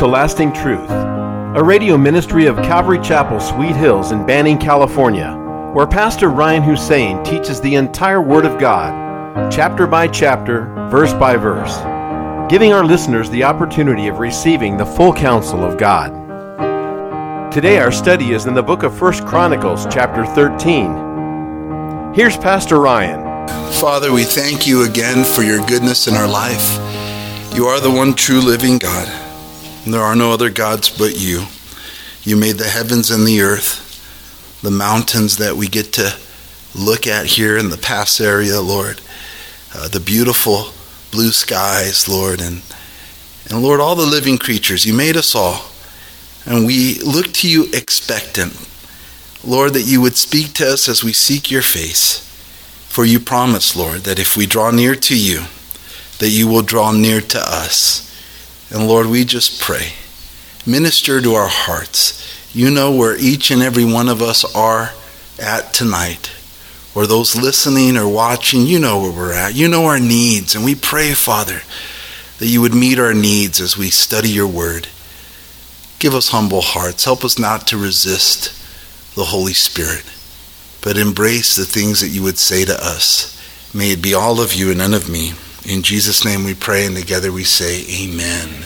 To Lasting Truth, a radio ministry of Calvary Chapel, Sweet Hills in Banning, California, where Pastor Ryan Hussein teaches the entire Word of God, chapter by chapter, verse by verse, giving our listeners the opportunity of receiving the full counsel of God. Today our study is in the book of First Chronicles, chapter 13. Here's Pastor Ryan. Father, we thank you again for your goodness in our life. You are the one true living God. There are no other gods but you. You made the heavens and the earth, the mountains that we get to look at here in the pass area, Lord, uh, the beautiful blue skies, Lord, and, and Lord, all the living creatures. You made us all. And we look to you expectant, Lord, that you would speak to us as we seek your face. For you promise, Lord, that if we draw near to you, that you will draw near to us. And Lord, we just pray. Minister to our hearts. You know where each and every one of us are at tonight. Or those listening or watching, you know where we're at. You know our needs. And we pray, Father, that you would meet our needs as we study your word. Give us humble hearts. Help us not to resist the Holy Spirit, but embrace the things that you would say to us. May it be all of you and none of me. In Jesus' name we pray, and together we say, Amen.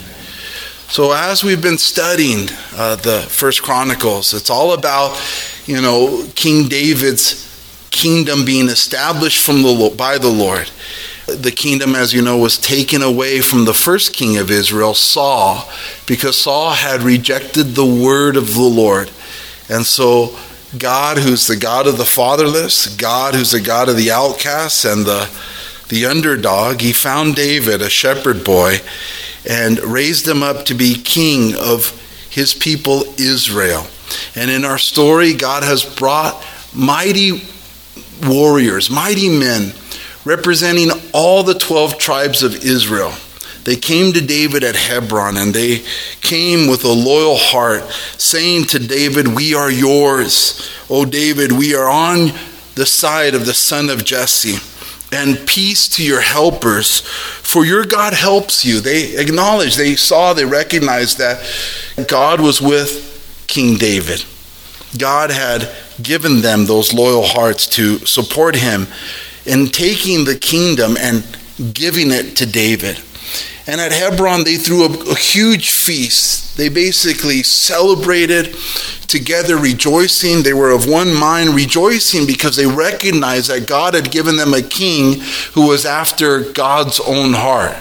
So, as we've been studying uh, the First Chronicles, it's all about, you know, King David's kingdom being established from the by the Lord. The kingdom, as you know, was taken away from the first king of Israel, Saul, because Saul had rejected the word of the Lord. And so, God, who's the God of the fatherless, God, who's the God of the outcasts and the the underdog, he found David, a shepherd boy, and raised him up to be king of his people Israel. And in our story, God has brought mighty warriors, mighty men, representing all the 12 tribes of Israel. They came to David at Hebron and they came with a loyal heart, saying to David, We are yours. O David, we are on the side of the son of Jesse and peace to your helpers, for your God helps you. They acknowledged, they saw, they recognized that God was with King David. God had given them those loyal hearts to support him in taking the kingdom and giving it to David. And at Hebron, they threw a, a, huge feast. They basically celebrated together, rejoicing. They were of one mind, rejoicing because they recognized that God had given them a king who was after God's own heart,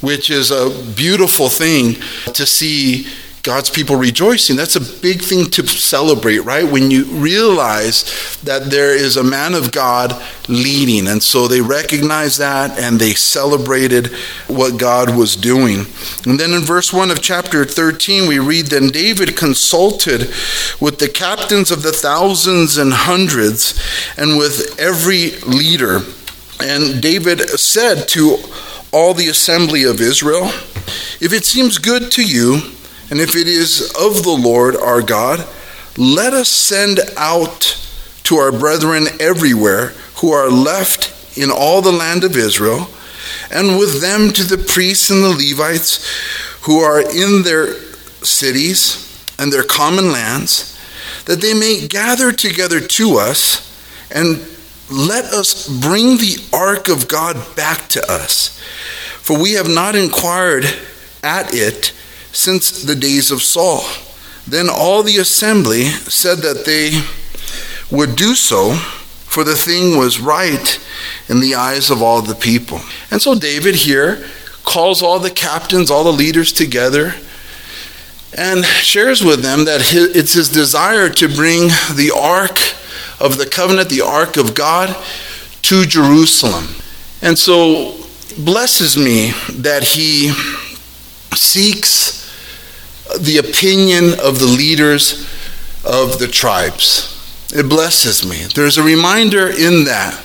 which is a beautiful thing to see God's people rejoicing. That's a big thing to celebrate, right? When you realize that there is a man of God leading. And so they recognized that and they celebrated what God was doing. And then in verse 1 of chapter 13, we read Then David consulted with the captains of the thousands and hundreds and with every leader. And David said to all the assembly of Israel, If it seems good to you, and if it is of the Lord our God, let us send out to our brethren everywhere who are left in all the land of Israel, and with them to the priests and the Levites who are in their cities and their common lands, that they may gather together to us and let us bring the ark of God back to us. For we have not inquired at it since the days of Saul. Then all the assembly said that they would do so, for the thing was right in the eyes of all the people. And so David here calls all the captains, all the leaders together, and shares with them that it's his desire to bring the ark of the covenant, the ark of God, to Jerusalem. And so blesses me that he seeks the opinion of the leaders of the tribes. It blesses me. There's a reminder in that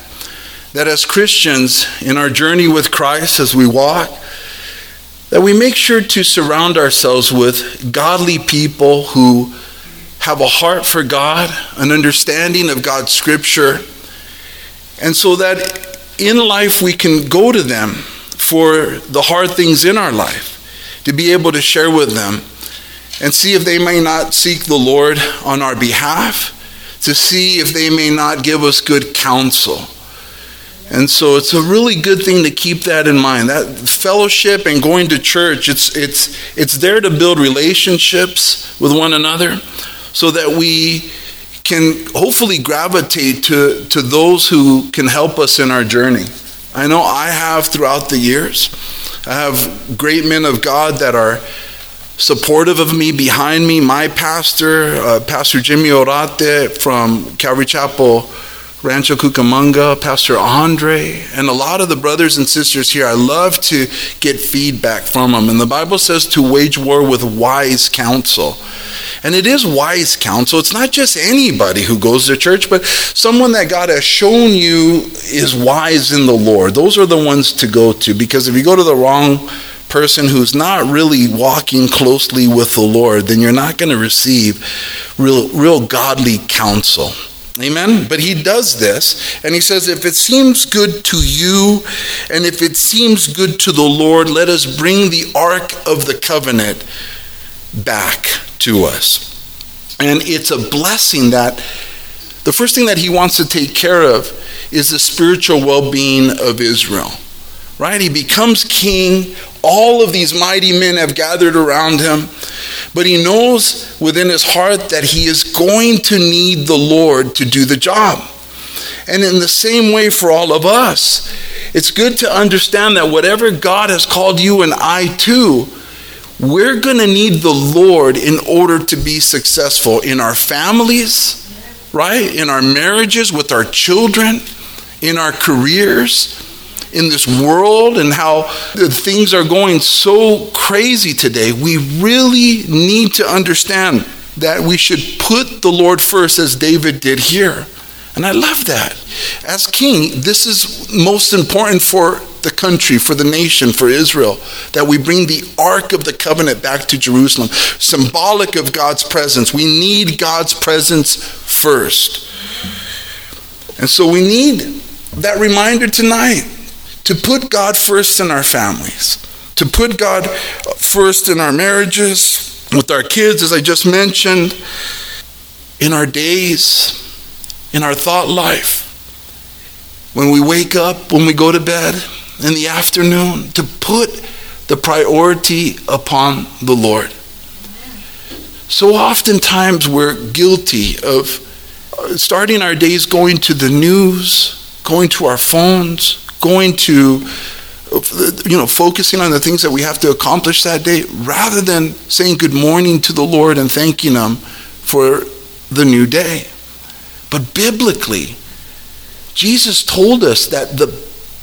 that as Christians in our journey with Christ as we walk that we make sure to surround ourselves with godly people who have a heart for God, an understanding of God's scripture, and so that in life we can go to them for the hard things in our life to be able to share with them and see if they may not seek the Lord on our behalf, to see if they may not give us good counsel. And so it's a really good thing to keep that in mind. That fellowship and going to church, it's it's it's there to build relationships with one another so that we can hopefully gravitate to, to those who can help us in our journey. I know I have throughout the years. I have great men of God that are supportive of me, behind me. My pastor, uh, Pastor Jimmy Orate from Calvary Chapel, Rancho Cucamonga, Pastor Andre, and a lot of the brothers and sisters here. I love to get feedback from them. And the Bible says to wage war with wise counsel. And it is wise counsel. It's not just anybody who goes to church, but someone that God has shown you is wise in the Lord. Those are the ones to go to because if you go to the wrong person who's not really walking closely with the Lord, then you're not going to receive real, real godly counsel. Amen. But he does this, and he says, If it seems good to you, and if it seems good to the Lord, let us bring the ark of the covenant back to us. And it's a blessing that the first thing that he wants to take care of is the spiritual well being of Israel. Right? He becomes king. All of these mighty men have gathered around him. But he knows within his heart that he is going to need the Lord to do the job. And in the same way for all of us, it's good to understand that whatever God has called you and I to, we're going to need the Lord in order to be successful in our families, right? In our marriages, with our children, in our careers, in this world, and how things are going so crazy today. We really need to understand that we should put the Lord first, as David did here. And I love that. As king, this is most important for the country, for the nation, for Israel, that we bring the Ark of the Covenant back to Jerusalem, symbolic of God's presence. We need God's presence first. And so we need that reminder tonight to put God first in our families, to put God first in our marriages, with our kids, as I just mentioned, in our days, in our thought life. When we wake up, when we go to bed, in the afternoon, to put the priority upon the Lord. So oftentimes we're guilty of starting our days going to the news, going to our phones, going to you know focusing on the things that we have to accomplish that day rather than saying good morning to the Lord and thanking him for the new day. But biblically, Jesus told us that the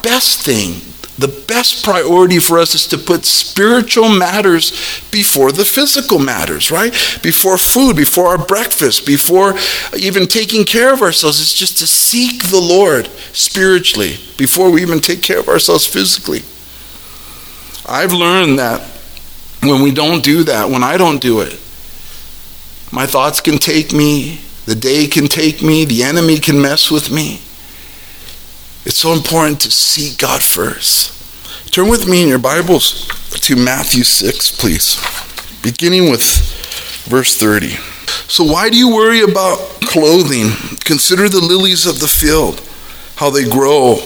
best thing, the best priority for us is to put spiritual matters before the physical matters, right? Before food, before our breakfast, before even taking care of ourselves. It's just to seek the Lord spiritually before we even take care of ourselves physically. I've learned that when we don't do that, when I don't do it, my thoughts can take me, the day can take me, the enemy can mess with me. It's so important to seek God first. Turn with me in your Bibles to Matthew 6, please, beginning with verse 30. So, why do you worry about clothing? Consider the lilies of the field, how they grow.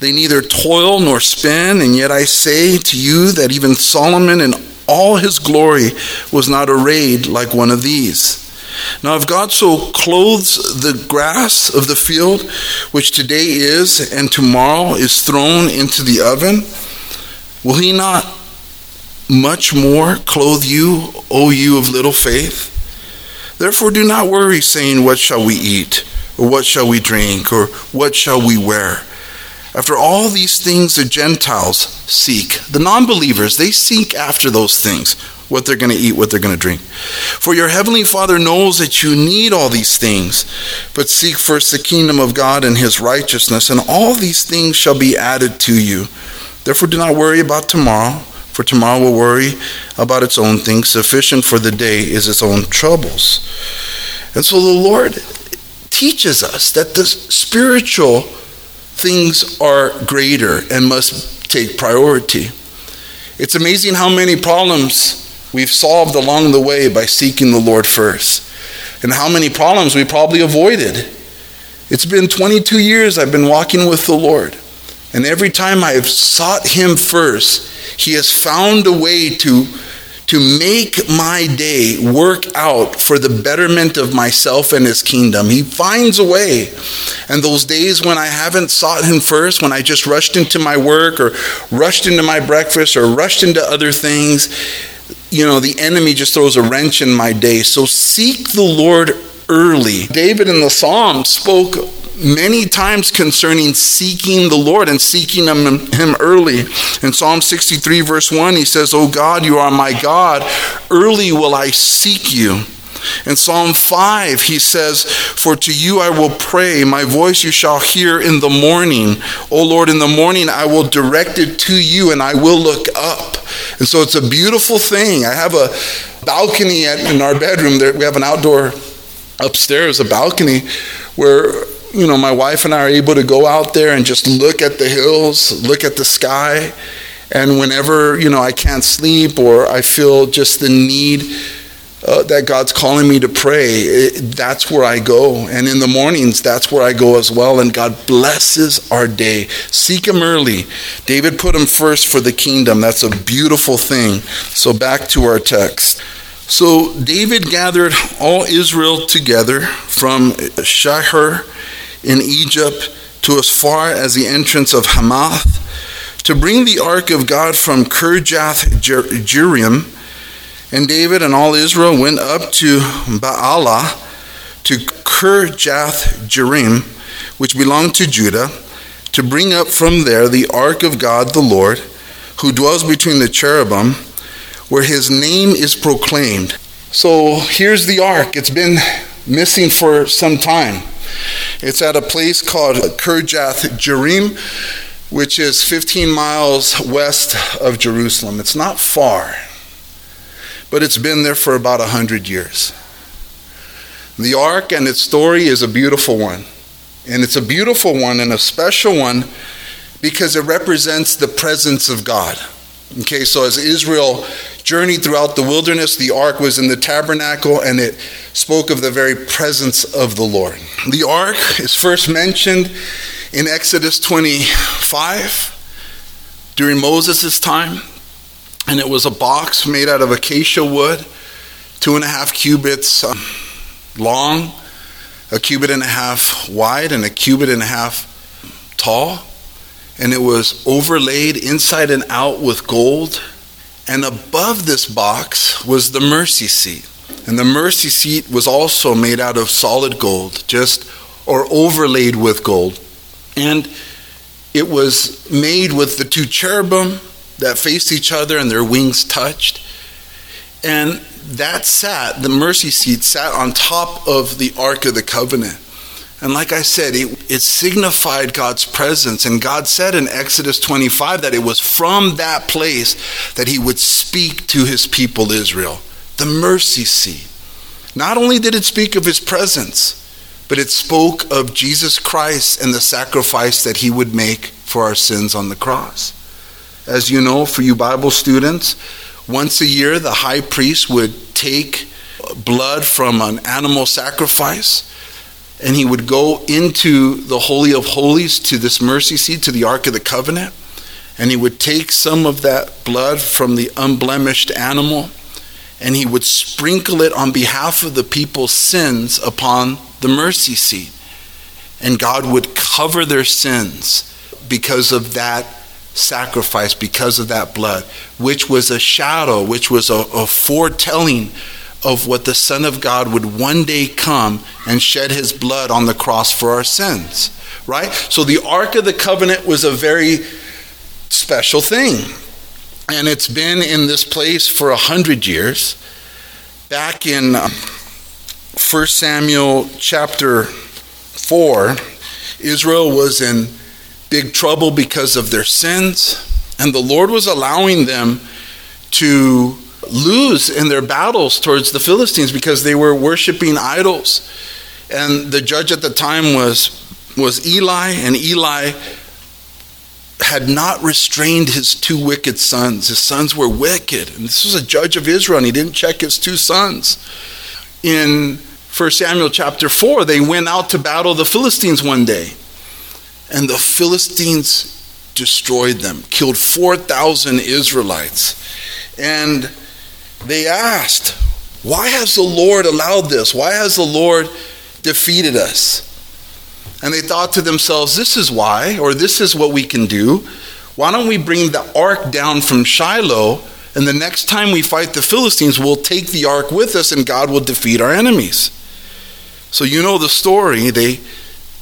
They neither toil nor spin, and yet I say to you that even Solomon in all his glory was not arrayed like one of these. Now, if God so clothes the grass of the field, which today is and tomorrow is thrown into the oven, will He not much more clothe you, O you of little faith? Therefore, do not worry, saying, What shall we eat? Or what shall we drink? Or what shall we wear? After all these things the Gentiles seek, the non believers, they seek after those things what they're going to eat, what they're going to drink. For your heavenly Father knows that you need all these things, but seek first the kingdom of God and his righteousness, and all these things shall be added to you. Therefore, do not worry about tomorrow, for tomorrow will worry about its own things. Sufficient for the day is its own troubles. And so the Lord teaches us that the spiritual things are greater and must take priority. It's amazing how many problems we've solved along the way by seeking the Lord first, and how many problems we probably avoided. It's been 22 years I've been walking with the Lord, and every time I've sought Him first, He has found a way to to make my day work out for the betterment of myself and his kingdom. He finds a way. And those days when I haven't sought him first, when I just rushed into my work or rushed into my breakfast or rushed into other things, you know, the enemy just throws a wrench in my day. So seek the Lord early. David in the Psalm spoke many times concerning seeking the Lord and seeking him, him early. In Psalm 63, verse 1, he says, O God, you are my God. Early will I seek you. In Psalm 5, he says, For to you I will pray, my voice you shall hear in the morning. O Lord, in the morning I will direct it to you and I will look up. And so it's a beautiful thing. I have a balcony in our bedroom. There, we have an outdoor upstairs, a balcony where you know, my wife and I are able to go out there and just look at the hills, look at the sky. And whenever, you know, I can't sleep or I feel just the need uh, that God's calling me to pray, it, that's where I go. And in the mornings, that's where I go as well. And God blesses our day. Seek Him early. David put Him first for the kingdom. That's a beautiful thing. So back to our text. So David gathered all Israel together from Shihor in Egypt to as far as the entrance of Hamath, to bring the ark of God from Kirjath Jearim. And David and all Israel went up to Baalah, to Kirjath Jearim, which belonged to Judah, to bring up from there the ark of God the Lord, who dwells between the cherubim, where his name is proclaimed. So here's the ark. It's been missing for some time. It's at a place called Kirjath Jearim, which is 15 miles west of Jerusalem. It's not far, but it's been there for about 100 years. The ark and its story is a beautiful one. And it's a beautiful one and a special one because it represents the presence of God. Okay, so as Israel journeyed throughout the wilderness, the ark was in the tabernacle and it spoke of the very presence of the Lord. The ark is first mentioned in Exodus 25 during Moses' time, and it was a box made out of acacia wood, two and a half cubits um, long, a cubit and a half wide, and a cubit and a half tall and it was overlaid inside and out with gold. And above this box was the mercy seat. And the mercy seat was also made out of solid gold, just or overlaid with gold. And it was made with the two cherubim that faced each other and their wings touched. And that sat, the mercy seat sat on top of the Ark of the Covenant. And like I said, it, it, signified God's presence. And God said in Exodus 25 that it was from that place that he would speak to his people Israel. The mercy seat. Not only did it speak of his presence, but it spoke of Jesus Christ and the sacrifice that he would make for our sins on the cross. As you know, for you Bible students, once a year the high priest would take blood from an animal sacrifice and he would go into the Holy of Holies to this mercy seat, to the Ark of the Covenant, and he would take some of that blood from the unblemished animal and he would sprinkle it on behalf of the people's sins upon the mercy seat. And God would cover their sins because of that sacrifice, because of that blood, which was a shadow, which was a, a foretelling of what the Son of God would one day come and shed his blood on the cross for our sins. Right? So the Ark of the Covenant was a very special thing. And it's been in this place for a hundred years. Back in 1 um, Samuel chapter 4, Israel was in big trouble because of their sins, and the Lord was allowing them to lose in their battles towards the Philistines because they were worshiping idols. And the judge at the time was, was Eli, and Eli had not restrained his two wicked sons. His sons were wicked. And this was a judge of Israel, and he didn't check his two sons. In 1 Samuel chapter 4, they went out to battle the Philistines one day. And the Philistines destroyed them, killed 4,000 Israelites. And they asked, Why has the Lord allowed this? Why has the Lord defeated us? And they thought to themselves, This is why, or this is what we can do. Why don't we bring the ark down from Shiloh? And the next time we fight the Philistines, we'll take the ark with us and God will defeat our enemies. So you know the story. They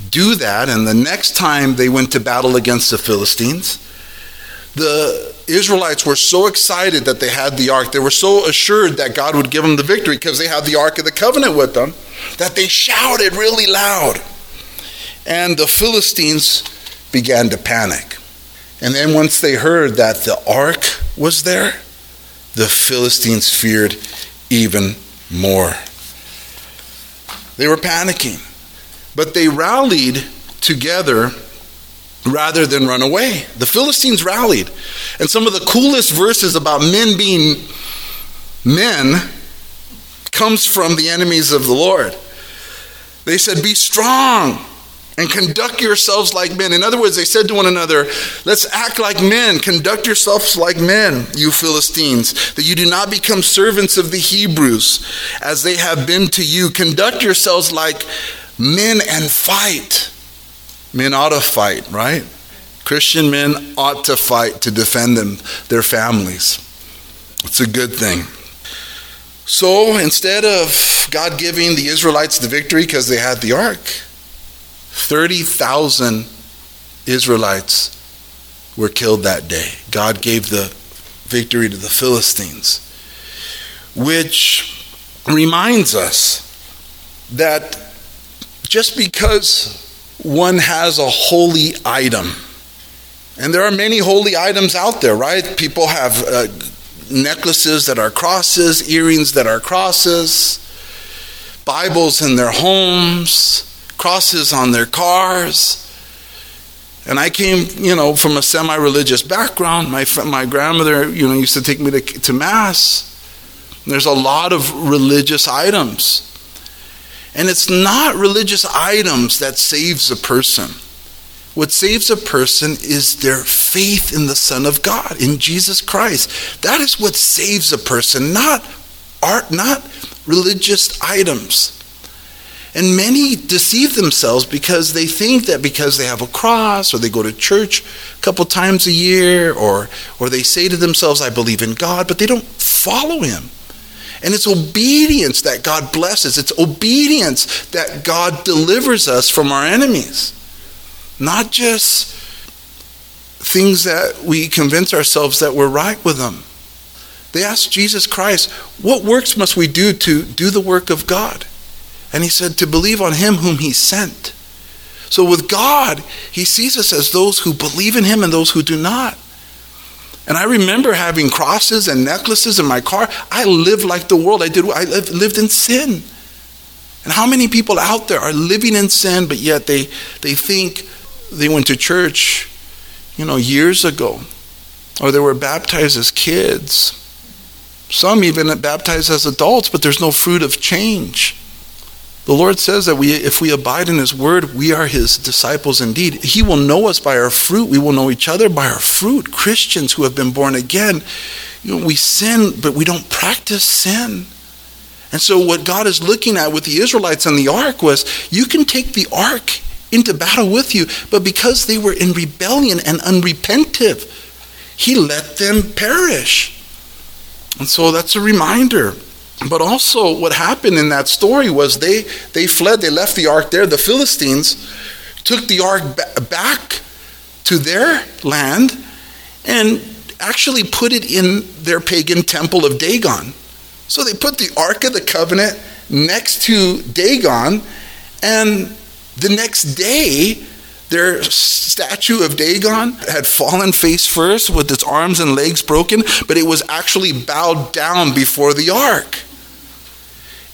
do that, and the next time they went to battle against the Philistines, the Israelites were so excited that they had the ark. They were so assured that God would give them the victory because they had the ark of the covenant with them that they shouted really loud. And the Philistines began to panic. And then once they heard that the ark was there, the Philistines feared even more. They were panicking. But they rallied together rather than run away. The Philistines rallied. And some of the coolest verses about men being men comes from the enemies of the Lord. They said, Be strong and conduct yourselves like men. In other words, they said to one another, Let's act like men, conduct yourselves like men, you Philistines, that you do not become servants of the Hebrews as they have been to you. Conduct yourselves like men and fight. Men ought to fight, right? Christian men ought to fight to defend them, their families. It's a good thing. So instead of God giving the Israelites the victory because they had the ark, 30,000 Israelites were killed that day. God gave the victory to the Philistines, which reminds us that just because one has a holy item, and there are many holy items out there, right? People have uh, necklaces that are crosses, earrings that are crosses, Bibles in their homes crosses on their cars. And I came, you know, from a semi-religious background. My my grandmother, you know, used to take me to, to mass. There's a lot of religious items. And it's not religious items that saves a person. What saves a person is their faith in the Son of God, in Jesus Christ. That is what saves a person, not art, not religious items. And many deceive themselves because they think that because they have a cross or they go to church a couple times a year or, or they say to themselves, I believe in God, but they don't follow Him. And it's obedience that God blesses, it's obedience that God delivers us from our enemies, not just things that we convince ourselves that we're right with them. They asked Jesus Christ, What works must we do to do the work of God? And he said, To believe on him whom he sent. So with God, he sees us as those who believe in him and those who do not. And I remember having crosses and necklaces in my car. I lived like the world. I did. I lived in sin. And how many people out there are living in sin, but yet they they think they went to church, you know, years ago, or they were baptized as kids. Some even baptized as adults, but there's no fruit of change. The Lord says that we, if we abide in His Word, we are His disciples indeed. He will know us by our fruit. We will know each other by our fruit. Christians who have been born again, you know, we sin, but we don't practice sin. And so, what God is looking at with the Israelites and the ark was you can take the ark into battle with you, but because they were in rebellion and unrepentive, He let them perish. And so, that's a reminder but also, what happened in that story was they, they fled, they left the ark there. The Philistines took the ark back to their land and actually put it in their pagan temple of Dagon. So they put the Ark of the Covenant next to Dagon, and the next day, their statue of Dagon had fallen face first with its arms and legs broken, but it was actually bowed down before the ark.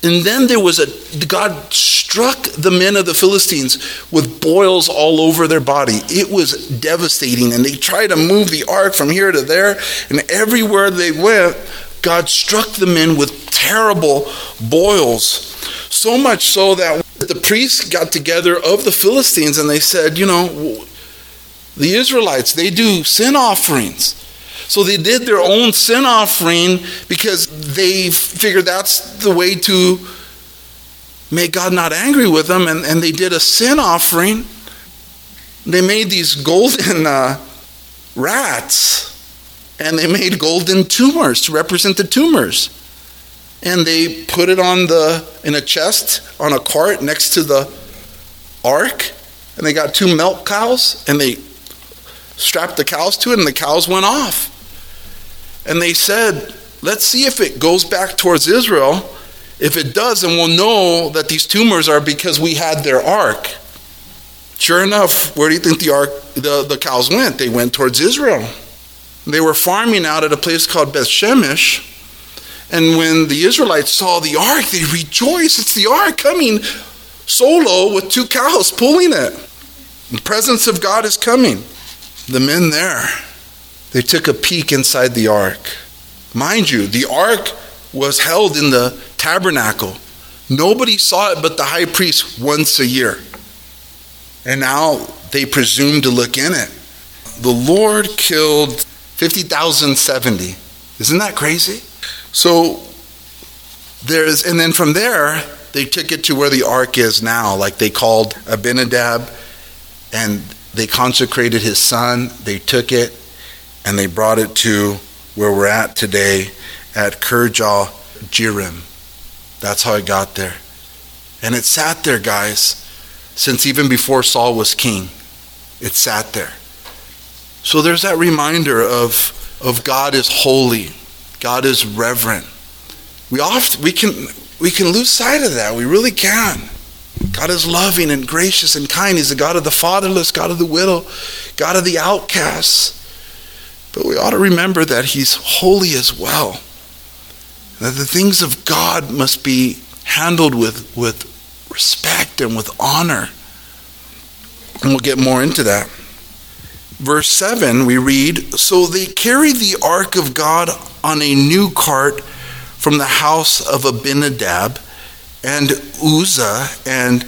And then there was a, God struck the men of the Philistines with boils all over their body. It was devastating. And they tried to move the ark from here to there. And everywhere they went, God struck the men with terrible boils. So much so that the priests got together of the Philistines and they said, you know, the Israelites, they do sin offerings. So they did their own sin offering because they figured that's the way to make God not angry with them. And, and they did a sin offering. They made these golden uh, rats and they made golden tumors to represent the tumors. And they put it on the in a chest on a cart next to the ark. And they got two milk cows and they strapped the cows to it and the cows went off. And they said, let's see if it goes back towards Israel. If it does, then we'll know that these tumors are because we had their ark. Sure enough, where do you think the ark, the, the cows went? They went towards Israel. They were farming out at a place called Beth Shemesh. And when the Israelites saw the ark, they rejoiced. It's the ark coming solo with two cows pulling it. The presence of God is coming. The men there they took a peek inside the ark. Mind you, the ark was held in the tabernacle. Nobody saw it but the high priest once a year. And now they presumed to look in it. The Lord killed 50,070. Isn't that crazy? So there's, and then from there, they took it to where the ark is now. Like they called Abinadab and they consecrated his son. They took it and they brought it to where we're at today at Kirjath Jearim. That's how it got there. And it sat there, guys, since even before Saul was king. It sat there. So there's that reminder of, of God is holy, God is reverent. We often we can we can lose sight of that. We really can. God is loving and gracious and kind. He's the God of the fatherless, God of the widow, God of the outcasts. But we ought to remember that He's holy as well. That the things of God must be handled with, with respect and with honor. And we'll get more into that. Verse 7, we read So they carried the ark of God on a new cart from the house of Abinadab, and Uzzah and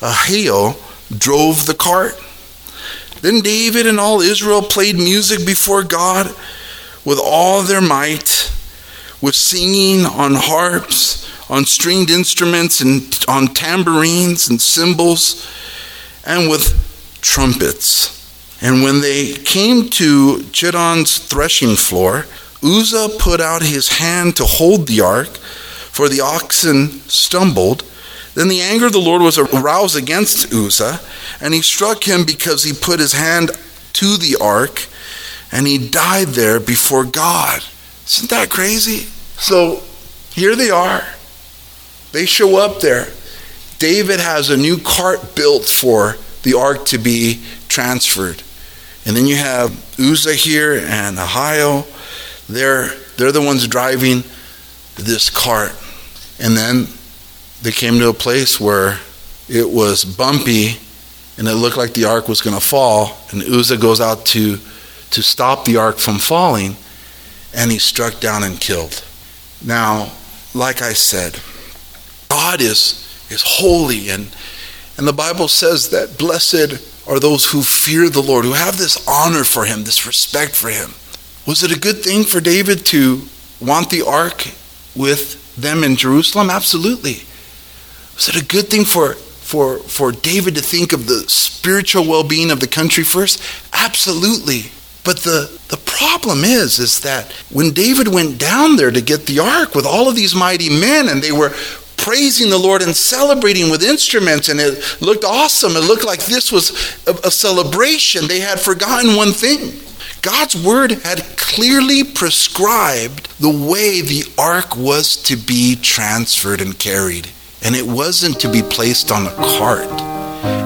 Ahio drove the cart. Then David and all Israel played music before God with all their might, with singing on harps, on stringed instruments, and on tambourines and cymbals, and with trumpets. And when they came to Chidon's threshing floor, Uzzah put out his hand to hold the ark, for the oxen stumbled. Then the anger of the Lord was aroused against Uzzah, and he struck him because he put his hand to the ark, and he died there before God. Isn't that crazy? So here they are. They show up there. David has a new cart built for the ark to be transferred. And then you have Uzzah here and Ahio. They're, they're the ones driving this cart. And then they came to a place where it was bumpy and it looked like the ark was going to fall. And Uzzah goes out to, to stop the ark from falling, and he's struck down and killed. Now, like I said, God is, is holy, and, and the Bible says that blessed are those who fear the Lord, who have this honor for him, this respect for him. Was it a good thing for David to want the ark with them in Jerusalem? Absolutely. Was it a good thing for, for, for David to think of the spiritual well being of the country first? Absolutely. But the, the problem is, is that when David went down there to get the ark with all of these mighty men and they were praising the Lord and celebrating with instruments, and it looked awesome. It looked like this was a, a celebration. They had forgotten one thing. God's word had clearly prescribed the way the ark was to be transferred and carried and it wasn't to be placed on a cart.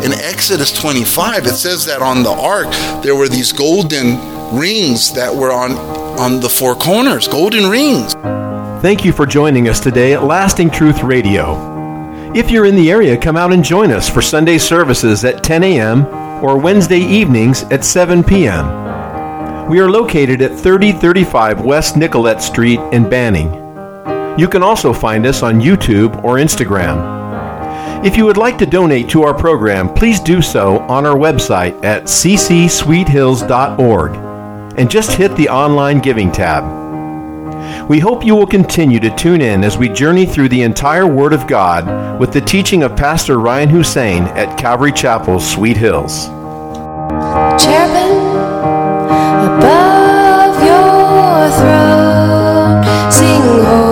In Exodus 25, it says that on the ark there were these golden rings that were on, on the four corners, golden rings. Thank you for joining us today at Lasting Truth Radio. If you're in the area, come out and join us for Sunday services at 10 a.m. or Wednesday evenings at 7 p.m. We are located at 3035 West Nicollet Street in Banning. You can also find us on YouTube or Instagram. If you would like to donate to our program, please do so on our website at ccsweethills.org and just hit the online giving tab. We hope you will continue to tune in as we journey through the entire Word of God with the teaching of Pastor Ryan Hussein at Calvary Chapel, Sweet Hills. Cherubim above your throne, sing